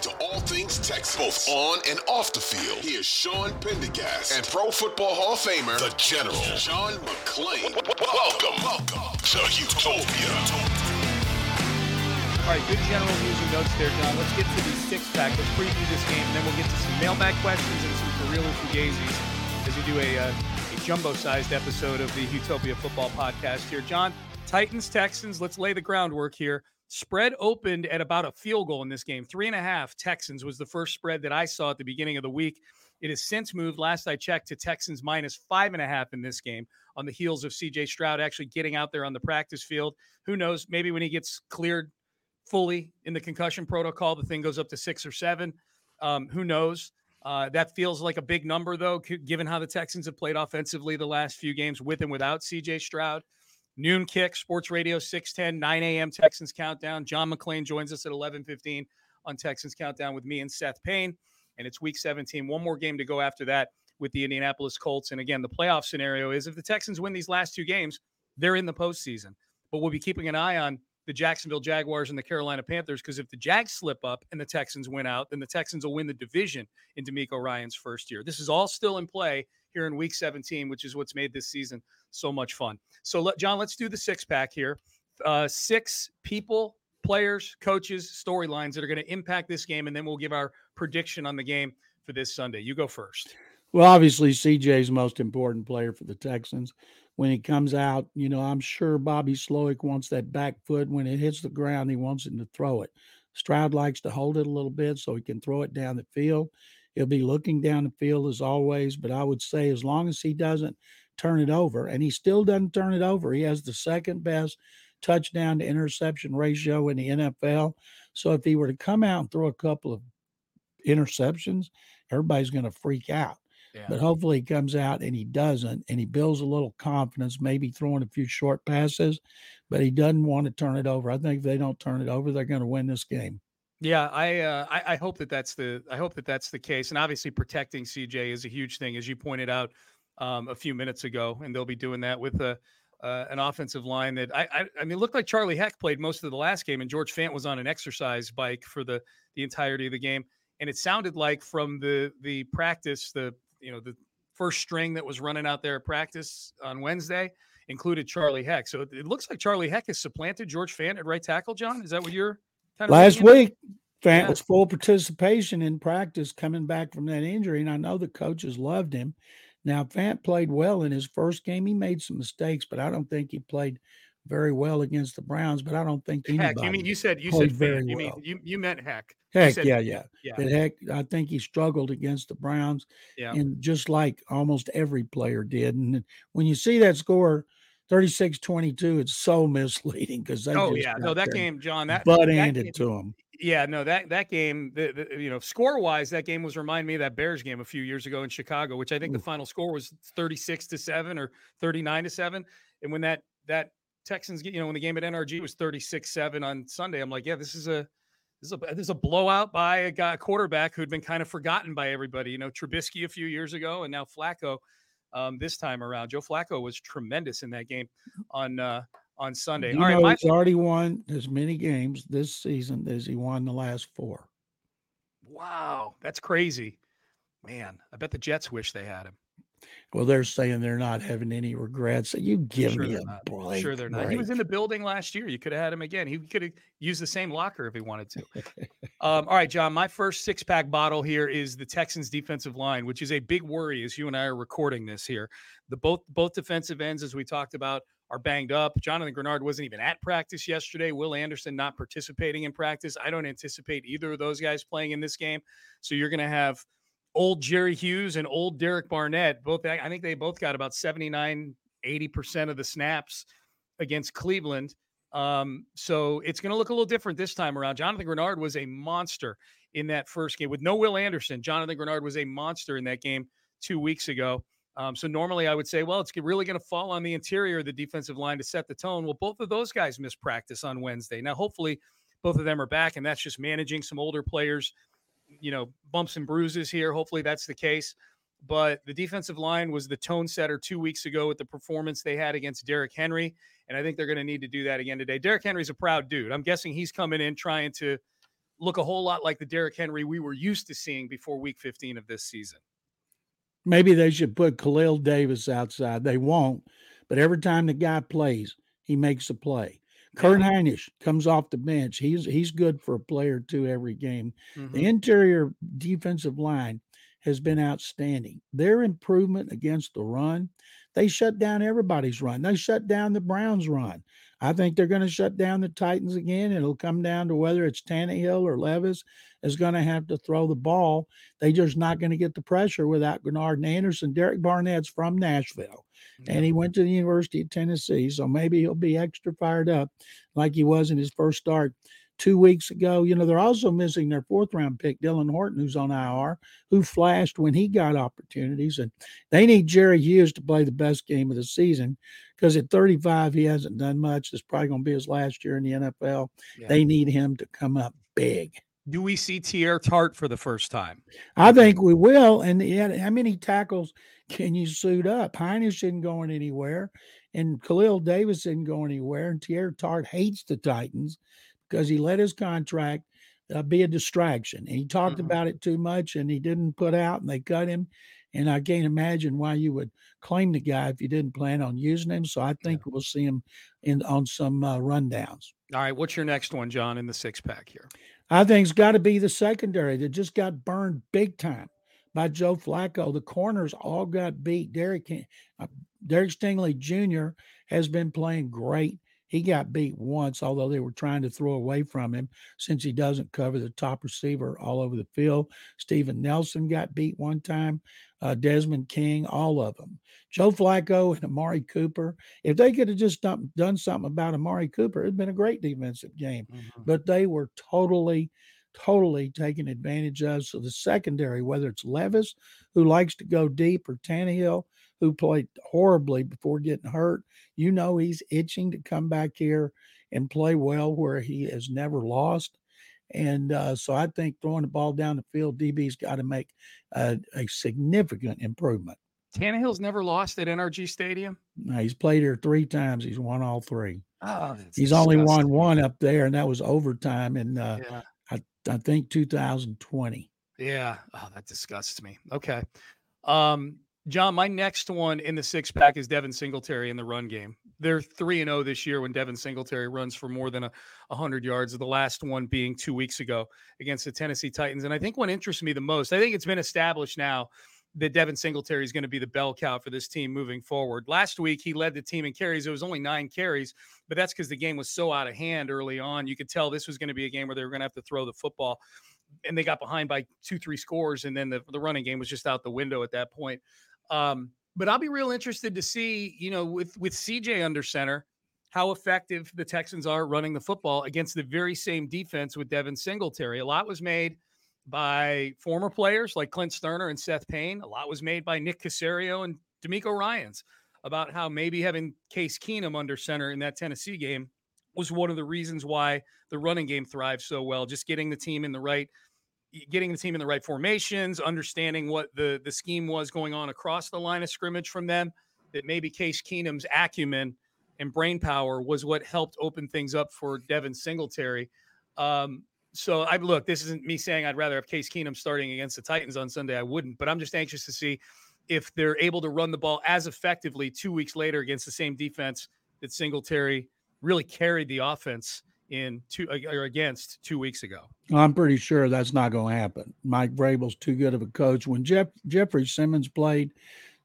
into all things Texas, both on and off the field. Here's Sean Pendergast and Pro Football Hall of Famer, the General, John McClain. Welcome, welcome to Houtopia. All right, good general news and notes there, John. Let's get to the six pack. Let's preview this game, and then we'll get to some mailbag questions and some for real fugazis as we do a, uh, a jumbo-sized episode of the Houtopia Football Podcast here. John, Titans, Texans. Let's lay the groundwork here. Spread opened at about a field goal in this game. Three and a half Texans was the first spread that I saw at the beginning of the week. It has since moved, last I checked, to Texans minus five and a half in this game on the heels of CJ Stroud actually getting out there on the practice field. Who knows? Maybe when he gets cleared fully in the concussion protocol, the thing goes up to six or seven. Um, who knows? Uh, that feels like a big number, though, given how the Texans have played offensively the last few games with and without CJ Stroud. Noon kick, Sports Radio 610, 9 a.m. Texans Countdown. John McClain joins us at 11:15 on Texans Countdown with me and Seth Payne. And it's Week 17. One more game to go after that with the Indianapolis Colts. And again, the playoff scenario is if the Texans win these last two games, they're in the postseason. But we'll be keeping an eye on the Jacksonville Jaguars and the Carolina Panthers because if the Jags slip up and the Texans win out, then the Texans will win the division in DeMeco Ryans' first year. This is all still in play here in Week 17, which is what's made this season so much fun. So, let, John, let's do the six pack here. Uh, six people, players, coaches, storylines that are going to impact this game, and then we'll give our prediction on the game for this Sunday. You go first. Well, obviously, CJ's most important player for the Texans. When he comes out, you know, I'm sure Bobby Slowik wants that back foot. When it hits the ground, he wants him to throw it. Stroud likes to hold it a little bit so he can throw it down the field. He'll be looking down the field as always, but I would say as long as he doesn't turn it over, and he still doesn't turn it over, he has the second best touchdown to interception ratio in the NFL. So if he were to come out and throw a couple of interceptions, everybody's going to freak out. Yeah. But hopefully he comes out and he doesn't, and he builds a little confidence, maybe throwing a few short passes, but he doesn't want to turn it over. I think if they don't turn it over, they're going to win this game. Yeah, I, uh, I, I hope that that's the I hope that that's the case, and obviously protecting CJ is a huge thing, as you pointed out um, a few minutes ago, and they'll be doing that with a uh, an offensive line that I, I I mean, it looked like Charlie Heck played most of the last game, and George Fant was on an exercise bike for the the entirety of the game, and it sounded like from the the practice, the you know the first string that was running out there at practice on Wednesday included Charlie Heck. So it, it looks like Charlie Heck has supplanted George Fant at right tackle. John, is that what you're? Kind of Last week, Fant yeah. was full participation in practice coming back from that injury, and I know the coaches loved him. Now, Fant played well in his first game. He made some mistakes, but I don't think he played very well against the Browns. But I don't think anybody. Heck, you mean you said you said very you well. mean you, you meant Heck? Heck, said, yeah, yeah, yeah. But Heck, I think he struggled against the Browns, yeah. and just like almost every player did. And when you see that score 36 22 it's so misleading because they oh yeah. No that game john that butt handed to him yeah no that that game the, the, you know score wise that game was remind me of that bears game a few years ago in chicago which i think Ooh. the final score was 36 to 7 or 39 to 7 and when that that texans you know when the game at nrg was 36 7 on sunday i'm like yeah this is a this is a this is a blowout by a guy a quarterback who'd been kind of forgotten by everybody you know Trubisky a few years ago and now Flacco um, this time around. Joe Flacco was tremendous in that game on uh, on Sunday. You All right, my- he's already won as many games this season as he won the last four. Wow, that's crazy, man. I bet the Jets wish they had him. Well, they're saying they're not having any regrets. You give Sure me a not. break. Sure, they're not. He was in the building last year. You could have had him again. He could have used the same locker if he wanted to. um, all right, John. My first six pack bottle here is the Texans' defensive line, which is a big worry as you and I are recording this here. The both both defensive ends, as we talked about, are banged up. Jonathan Greenard wasn't even at practice yesterday. Will Anderson not participating in practice. I don't anticipate either of those guys playing in this game. So you're going to have old Jerry Hughes and old Derek Barnett. Both, I think they both got about 79, 80% of the snaps against Cleveland. Um, so it's going to look a little different this time around. Jonathan Greenard was a monster in that first game with no Will Anderson. Jonathan Greenard was a monster in that game two weeks ago. Um, so normally I would say, well, it's really going to fall on the interior of the defensive line to set the tone. Well, both of those guys missed practice on Wednesday. Now, hopefully, both of them are back, and that's just managing some older players you know, bumps and bruises here. Hopefully that's the case. But the defensive line was the tone setter two weeks ago with the performance they had against Derrick Henry. And I think they're going to need to do that again today. Derrick Henry's a proud dude. I'm guessing he's coming in trying to look a whole lot like the Derrick Henry we were used to seeing before week 15 of this season. Maybe they should put Khalil Davis outside. They won't, but every time the guy plays, he makes a play. Kurt Hinish comes off the bench. He's he's good for a player or two every game. Mhm. The interior defensive line has been outstanding. Their improvement against the run, they shut down everybody's run. They shut down the Browns' run. I think they're going to shut down the Titans again. It'll come down to whether it's Tannehill or Levis is going to have to throw the ball. They just not going to get the pressure without Greenard and Anderson. Derek Barnett's from Nashville, and he went to the University of Tennessee, so maybe he'll be extra fired up like he was in his first start two weeks ago. You know, they're also missing their fourth round pick, Dylan Horton, who's on IR, who flashed when he got opportunities. And they need Jerry Hughes to play the best game of the season because at 35, he hasn't done much. It's probably going to be his last year in the NFL. Yeah. They need him to come up big. Do we see Teair Tart for the first time? I think we will. And yet, how many tackles can you suit up? Hinish isn't going anywhere, and Khalil Davis isn't going anywhere. And Teair Tart hates the Titans because he let his contract uh, be a distraction. And he talked Mhm. about it too much, and he didn't put out, and they cut him. And I can't imagine why you would claim the guy if you didn't plan on using him. So I think we'll see him in on some uh, rundowns. All right. What's your next one, John, in the six pack here? I think it's got to be the secondary that just got burned big time by Joe Flacco. The corners all got beat. Derek uh, Derek Stingley Jr. has been playing great. He got beat once, although they were trying to throw away from him since he doesn't cover the top receiver all over the field. Steven Nelson got beat one time. Uh, Desmond King, all of them. Joe Flacco and Amari Cooper. If they could have just done, done something about Amari Cooper, it'd been a great defensive game but they were totally, totally taken advantage of. So the secondary, whether it's Levis, who likes to go deep, or Tannehill, who played horribly before getting hurt, you know he's itching to come back here and play well where he has never lost. And uh, so I think throwing the ball down the field, DB's got to make a, a significant improvement. Tannehill's never lost at NRG Stadium. Now, he's played here three times. He's won all three. Oh, He's only won one up there, and that was overtime in uh, Yeah. I, I think 2020. Yeah. Oh, that disgusts me. Okay. Um, John, my next one in the six pack is Devin Singletary in the run game. They're 3 and 0 this year when Devin Singletary runs for more than a 100 yards, the last one being two weeks ago against the Tennessee Titans. And I think what interests me the most, I think it's been established now that Devin Singletary is going to be the bell cow for this team moving forward. Last week, he led the team in carries. It was only nine carries, but that's because the game was so out of hand early on. You could tell this was going to be a game where they were going to have to throw the football. And they got behind by two, three scores. And then the, the running game was just out the window at that point. Um, but I'll be real interested to see, you know, with with CJ under center, how effective the Texans are running the football against the very same defense with Devin Singletary. A lot was made by former players like Clint Stoerner and Seth Payne. A lot was made by Nick Caserio and DeMeco Ryans about how maybe having Case Keenum under center in that Tennessee game was one of the reasons why the running game thrived so well. Just getting the team in the right getting the team in the right formations, understanding what the the scheme was going on across the line of scrimmage from them. That maybe Case Keenum's acumen and brain power was what helped open things up for Devin Singletary. Um, so I look, this isn't me saying I'd rather have Case Keenum starting against the Titans on Sunday. I wouldn't, but I'm just anxious to see if they're able to run the ball as effectively two weeks later against the same defense that Singletary really carried the offense in two or against two weeks ago. I'm pretty sure that's not going to happen. Mike Vrabel's too good of a coach. When Jeff Jeffrey Simmons played,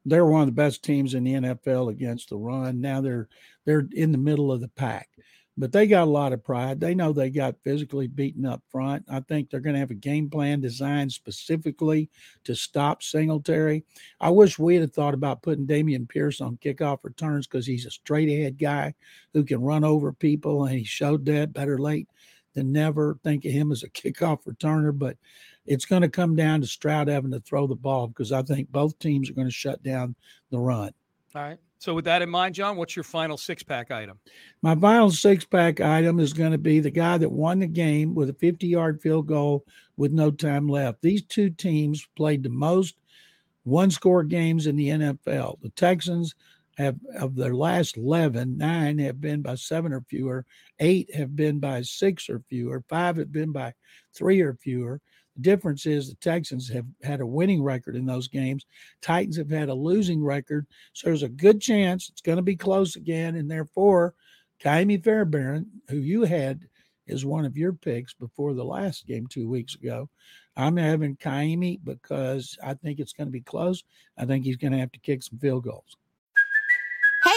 they were one of the best teams in the NFL against the run. Now they're they're in the middle of the pack but they got a lot of pride. They know they got physically beaten up front. I think they're going to have a game plan designed specifically to stop Singletary. I wish we had thought about putting Dameon Pierce on kickoff returns because he's a straight ahead guy who can run over people, and he showed that better late than never. Think of him as a kickoff returner, but it's going to come down to Stroud having to throw the ball because I think both teams are going to shut down the run. All right. So, with that in mind, John, what's your final six pack item? My final six pack item is going to be the guy that won the game with a 50 yard field goal with no time left. These two teams played the most one score games in the NFL. The Texans have, of their last 11, nine have been by seven or fewer, eight have been by six or fewer, five have been by three or fewer. Difference is the Texans have had a winning record in those games. Titans have had a losing record. So there's a good chance it's going to be close again. And therefore, Ka'imi Fairbairn, who you had as one of your picks before the last game two weeks ago, I'm having Ka'imi because I think it's going to be close. I think he's going to have to kick some field goals.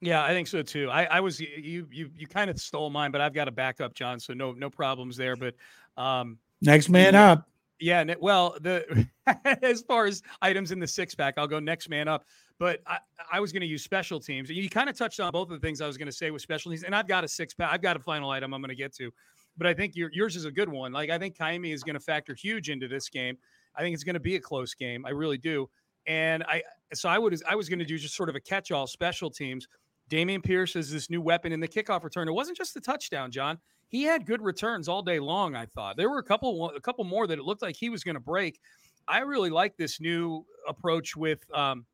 Yeah, I think so too. I, I was you you you kind of stole mine, but I've got a backup, John. So no no problems there. But um, next man up. Yeah, well, the as far as items in the six pack, I'll go next man up. But I, I was going to use special teams. You kind of touched on both of the things I was going to say with special teams, and I've got a six pack. I've got a final item I'm going to get to, but I think your, yours is a good one. Like I think Ka'imi is going to factor huge into this game. I think it's going to be a close game. I really do. And I so I would I was going to do just sort of a catch all special teams. Dameon Pierce is this new weapon in the kickoff return. It wasn't just the touchdown, John. He had good returns all day long. I thought there were a couple, a couple more that it looked like he was going to break. I really like this new approach with um,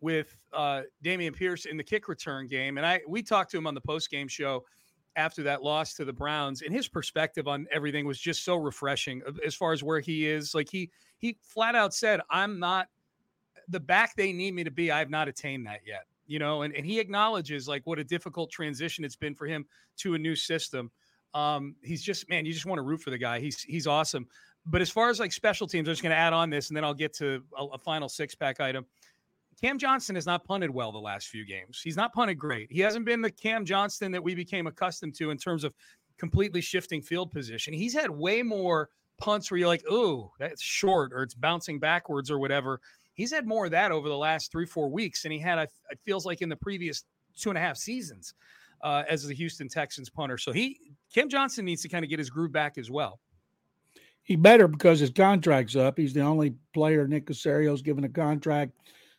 with uh, Dameon Pierce in the kick return game, and I we talked to him on the post game show after that loss to the Browns, and his perspective on everything was just so refreshing as far as where he is. Like he he flat out said, "I'm not the back they need me to be. I have not attained that yet." You know, and, and he acknowledges like what a difficult transition it's been for him to a new system. Um, he's just man, you just want to root for the guy. He's he's awesome. But as far as like special teams, I'm just going to add on this, and then I'll get to a, a final six pack item. Cam Johnston has not punted well the last few games. He's not punted great. He hasn't been the Cam Johnston that we became accustomed to in terms of completely shifting field position. He's had way more punts where you're like, oh, that's short or it's bouncing backwards or whatever he's had more of that over the last three, four weeks than he had, it feels like, in the previous two and a half seasons uh, as the Houston Texans punter. So he, Cam Johnston needs to kind of get his groove back as well. He better because his contract's up. He's the only player Nick Caserio's given a contract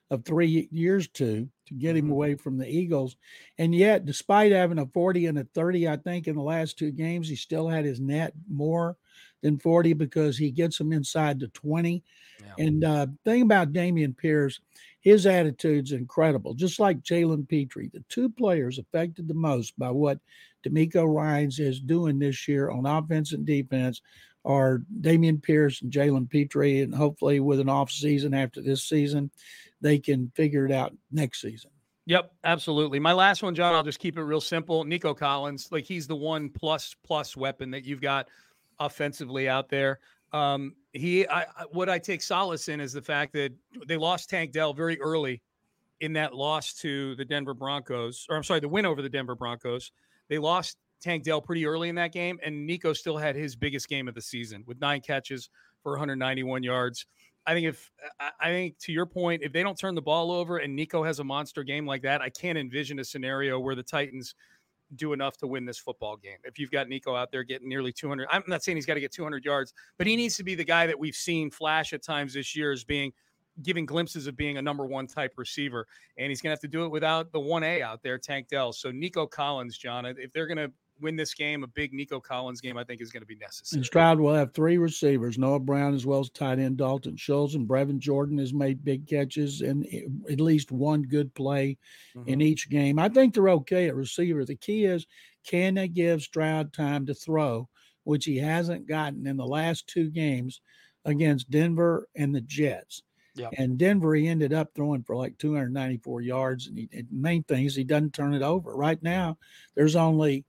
of three years to to get him mm-hmm. away from the Eagles. And yet, despite having a 40 and a 30, I think in the last two games, he still had his net more than 40 because he gets them inside the 20. Yeah. And uh, thing about Dameon Pierce, his attitude's incredible, just like Jalen Pitre, The two players affected the most by what DeMeco Ryans is doing this year on offense and defense are Dameon Pierce and Jalen Pitre. And hopefully, with an off season after this season, they can figure it out next season. Yep, absolutely. My last one, John, I'll just keep it real simple. Nico Collins, like he's the one plus plus weapon that you've got offensively out there. Um, he, I, what I take solace in is the fact that they lost Tank Dell very early in that loss to the Denver Broncos, or I'm sorry, the win over the Denver Broncos. They lost Tank Dell pretty early in that game, and Nico still had his biggest game of the season with nine catches for 191 yards. I think if I think to your point, if they don't turn the ball over and Nico has a monster game like that, I can't envision a scenario where the Titans do enough to win this football game. If you've got Nico out there getting nearly 200, I'm not saying he's got to get 200 yards, but he needs to be the guy that we've seen flash at times this year as being giving glimpses of being a number one type receiver, and he's going to have to do it without the one A out there, Tank Dell. So Nico Collins, John, if they're going to win this game, a big Nico Collins game, I think is going to be necessary. And Stroud will have three receivers: Noah Brown as well as tight end Dalton Schultz, and Brevin Jordan has made big catches and at least one good play mm-hmm. in each game. I think they're okay at receiver. The key is can they give Stroud time to throw, which he hasn't gotten in the last two games against Denver and the Jets. Yep. And Denver, he ended up throwing for like 294 yards. And, he, and main thing is he doesn't turn it over. Right now, there's only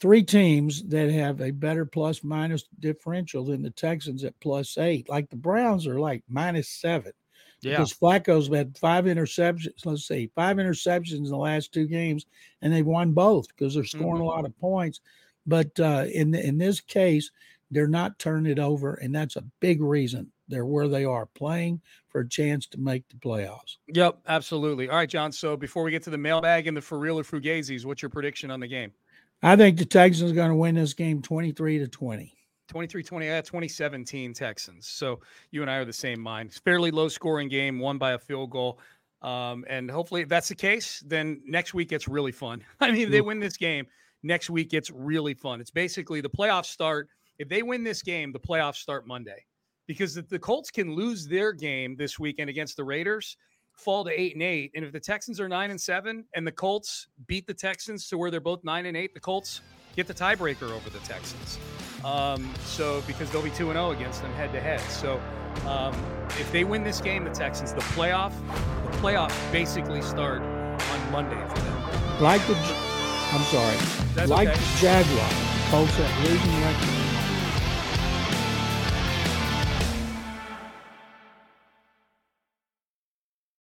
three teams that have a better plus minus differential than the Texans at plus eight. Like the Browns are like minus seven. Yeah. Because Flacco's had five interceptions, let's see, five interceptions in the last two games, and they've won both because they're scoring mm-hmm. a lot of points. But uh, in in this case, they're not turning it over, and that's a big reason they're where they are playing for a chance to make the playoffs. Yep, absolutely. All right, John. So before we get to the mailbag and the for real or Fugazis, what's your prediction on the game? I think the Texans are going to win this game 23 to 20. 23 20, uh, 2017 Texans. So you and I are the same mind. It's fairly low scoring game, won by a field goal. Um, and hopefully, if that's the case, then next week it's really fun. I mean, if they win this game, next week it's really fun. It's basically the playoffs start. If they win this game, the playoffs start Monday because the Colts can lose their game this weekend against the Raiders fall to eight and eight. And if the Texans are nine and seven and the Colts beat the Texans to where they're both nine and eight, the Colts get the tiebreaker over the Texans. Um, so because they'll be two and zero oh against them head to head. So um, if they win this game, the Texans, the playoff, the playoff basically start on Monday for them. Like the, I'm sorry, That's like okay. the Jaguars, Colts have losing record